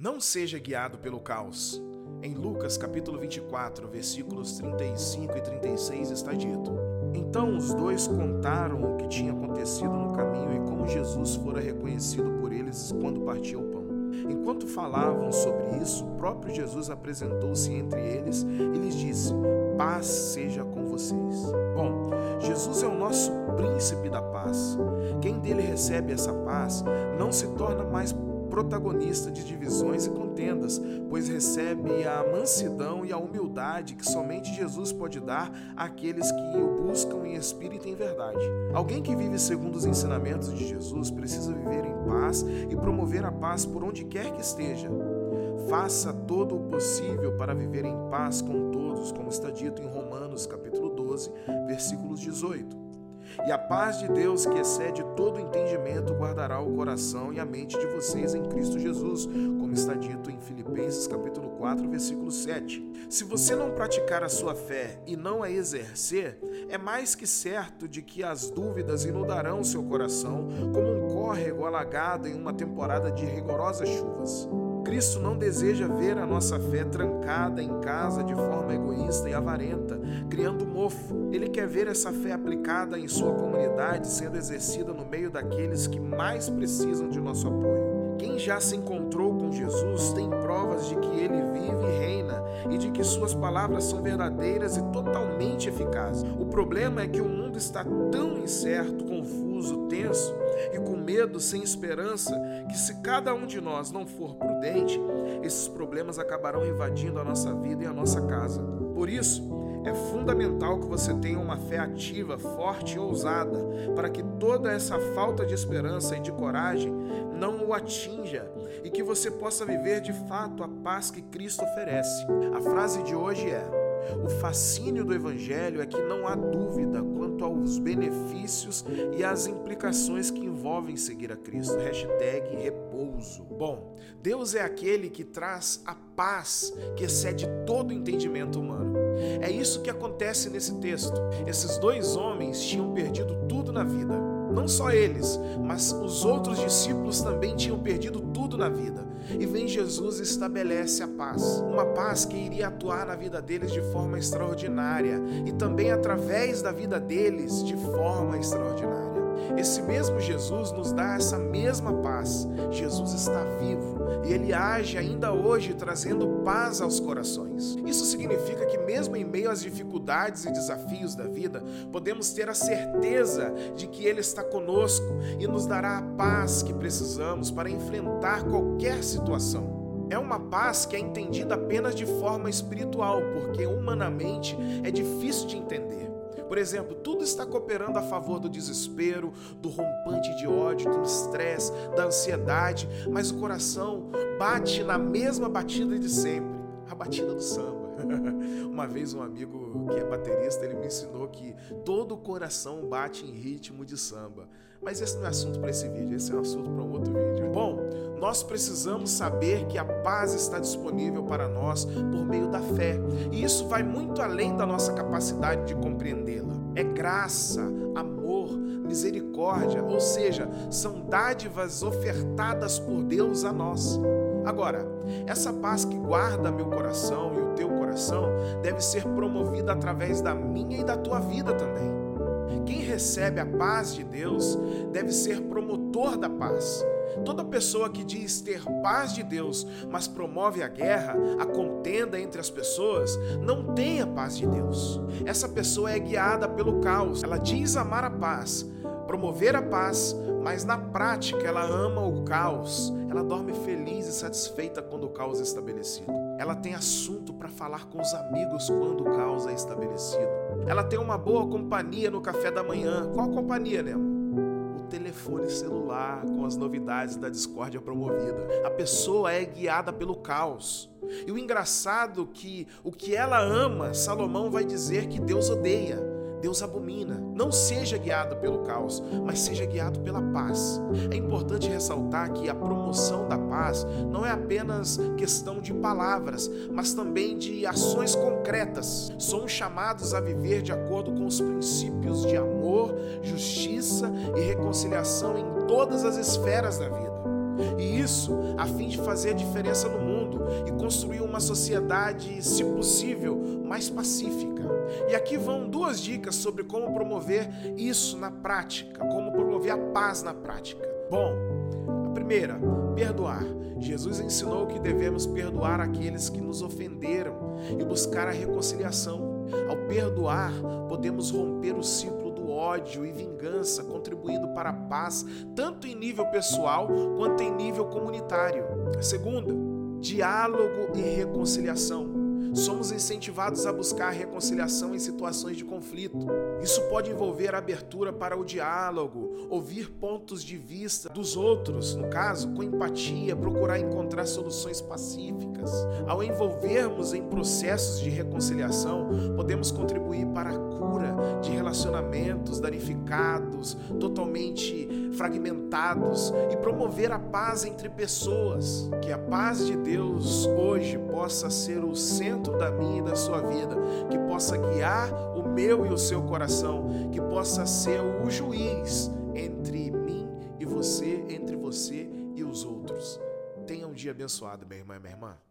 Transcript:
Não seja guiado pelo caos. Em Lucas capítulo 24, versículos 35 e 36 está dito: Então os dois contaram o que tinha acontecido no caminho e como Jesus fora reconhecido por eles quando partia o pão. Enquanto falavam sobre isso, o próprio Jesus apresentou-se entre eles e lhes disse: Paz seja com vocês. Bom, Jesus é o nosso príncipe da paz. Quem dele recebe essa paz não se torna mais protagonista de divisões e contendas, pois recebe a mansidão e a humildade que somente Jesus pode dar àqueles que o buscam em espírito e em verdade. Alguém que vive segundo os ensinamentos de Jesus precisa viver em paz e promover a paz por onde quer que esteja. Faça todo o possível para viver em paz com todos, como está dito em Romanos capítulo 12, versículos 18. E a paz de Deus, que excede todo entendimento, guardará o coração e a mente de vocês em Cristo Jesus, como está dito em Filipenses capítulo 4, versículo 7. Se você não praticar a sua fé e não a exercer, é mais que certo de que as dúvidas inundarão seu coração como um córrego alagado em uma temporada de rigorosas chuvas. Cristo não deseja ver a nossa fé trancada em casa de forma egoísta e avarenta, criando mofo. Ele quer ver essa fé aplicada em sua comunidade, sendo exercida no meio daqueles que mais precisam de nosso apoio. Quem já se encontrou com Jesus tem provas de que ele vive e reina e de que suas palavras são verdadeiras e totalmente eficazes. O problema é que o mundo está tão incerto, confuso, tenso e com medo, sem esperança, que se cada um de nós não for prudente, esses problemas acabarão invadindo a nossa vida e a nossa casa. Por isso, é fundamental que você tenha uma fé ativa, forte e ousada, para que toda essa falta de esperança e de coragem não o atinja e que você possa viver de fato a paz que Cristo oferece. A frase de hoje é: o fascínio do Evangelho é que não há dúvida quanto aos benefícios e às implicações que envolvem seguir a Cristo. Hashtag repouso. Bom, Deus é aquele que traz a paz que excede todo entendimento humano. É isso que acontece nesse texto. Esses dois homens tinham perdido tudo na vida. Não só eles, mas os outros discípulos também tinham perdido tudo na vida. E vem Jesus e estabelece a paz. Uma paz que iria atuar na vida deles de forma extraordinária e também através da vida deles de forma extraordinária. Esse mesmo Jesus nos dá essa mesma paz. Jesus está vivo e ele age ainda hoje trazendo paz aos corações. Isso significa que, mesmo em meio às dificuldades e desafios da vida, podemos ter a certeza de que ele está conosco e nos dará a paz que precisamos para enfrentar qualquer situação. É uma paz que é entendida apenas de forma espiritual, porque humanamente é difícil de entender. Por exemplo, tudo está cooperando a favor do desespero, do rompante de ódio, do estresse, da ansiedade, mas o coração bate na mesma batida de sempre a batida do samba. Uma vez um amigo que é baterista, ele me ensinou que todo o coração bate em ritmo de samba. Mas esse não é assunto para esse vídeo, esse é um assunto para um outro vídeo. Bom, nós precisamos saber que a paz está disponível para nós por meio da fé. E isso vai muito além da nossa capacidade de compreendê-la. É graça, amor, misericórdia, ou seja, são dádivas ofertadas por Deus a nós. Agora, essa paz que guarda meu coração e o teu coração deve ser promovida através da minha e da tua vida também. Quem recebe a paz de Deus deve ser promotor da paz. Toda pessoa que diz ter paz de Deus, mas promove a guerra, a contenda entre as pessoas, não tem a paz de Deus. Essa pessoa é guiada pelo caos. Ela diz amar a paz, promover a paz, mas na prática ela ama o caos. Ela dorme feliz e satisfeita quando o caos é estabelecido. Ela tem assunto para falar com os amigos quando o caos é estabelecido. Ela tem uma boa companhia no café da manhã. Qual companhia, Nemo? O telefone celular com as novidades da discórdia promovida. A pessoa é guiada pelo caos. E o engraçado que o que ela ama, Salomão vai dizer que Deus odeia. Deus abomina. Não seja guiado pelo caos, mas seja guiado pela paz. É importante ressaltar que a promoção da paz não é apenas questão de palavras, mas também de ações concretas. Somos chamados a viver de acordo com os princípios de amor, justiça e reconciliação em todas as esferas da vida. E isso a fim de fazer a diferença no mundo e construir uma sociedade, se possível, mais pacífica. E aqui vão duas dicas sobre como promover isso na prática, como promover a paz na prática. Bom, a primeira, perdoar. Jesus ensinou que devemos perdoar aqueles que nos ofenderam e buscar a reconciliação. Ao perdoar, podemos romper o ciclo ódio e vingança, contribuindo para a paz, tanto em nível pessoal quanto em nível comunitário. Segunda, diálogo e reconciliação somos incentivados a buscar reconciliação em situações de conflito. Isso pode envolver abertura para o diálogo, ouvir pontos de vista dos outros, no caso, com empatia, procurar encontrar soluções pacíficas. Ao envolvermos em processos de reconciliação, podemos contribuir para a cura de relacionamentos danificados, totalmente fragmentados e promover a paz entre pessoas. Que a paz de Deus hoje possa ser o centro da minha e da sua vida, que possa guiar o meu e o seu coração, que possa ser o juiz entre mim e você, entre você e os outros. Tenha um dia abençoado, meu irmão e minha irmã.